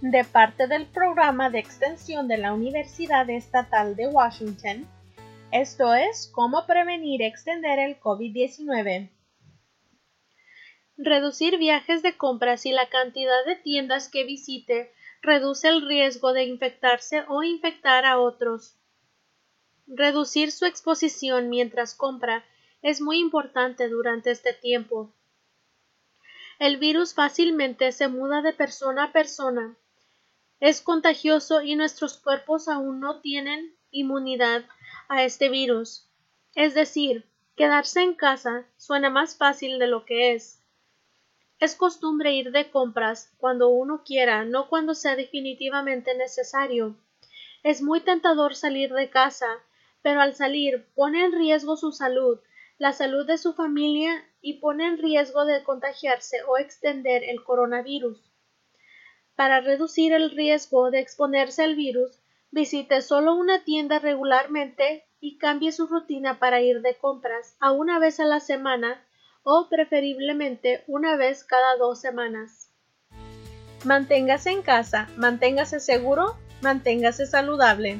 de parte del programa de extensión de la Universidad Estatal de Washington. Esto es cómo prevenir y extender el COVID-19. Reducir viajes de compras y la cantidad de tiendas que visite reduce el riesgo de infectarse o infectar a otros. Reducir su exposición mientras compra es muy importante durante este tiempo. El virus fácilmente se muda de persona a persona es contagioso y nuestros cuerpos aún no tienen inmunidad a este virus. Es decir, quedarse en casa suena más fácil de lo que es. Es costumbre ir de compras cuando uno quiera, no cuando sea definitivamente necesario. Es muy tentador salir de casa, pero al salir pone en riesgo su salud, la salud de su familia y pone en riesgo de contagiarse o extender el coronavirus. Para reducir el riesgo de exponerse al virus, visite solo una tienda regularmente y cambie su rutina para ir de compras a una vez a la semana o preferiblemente una vez cada dos semanas. Manténgase en casa, manténgase seguro, manténgase saludable.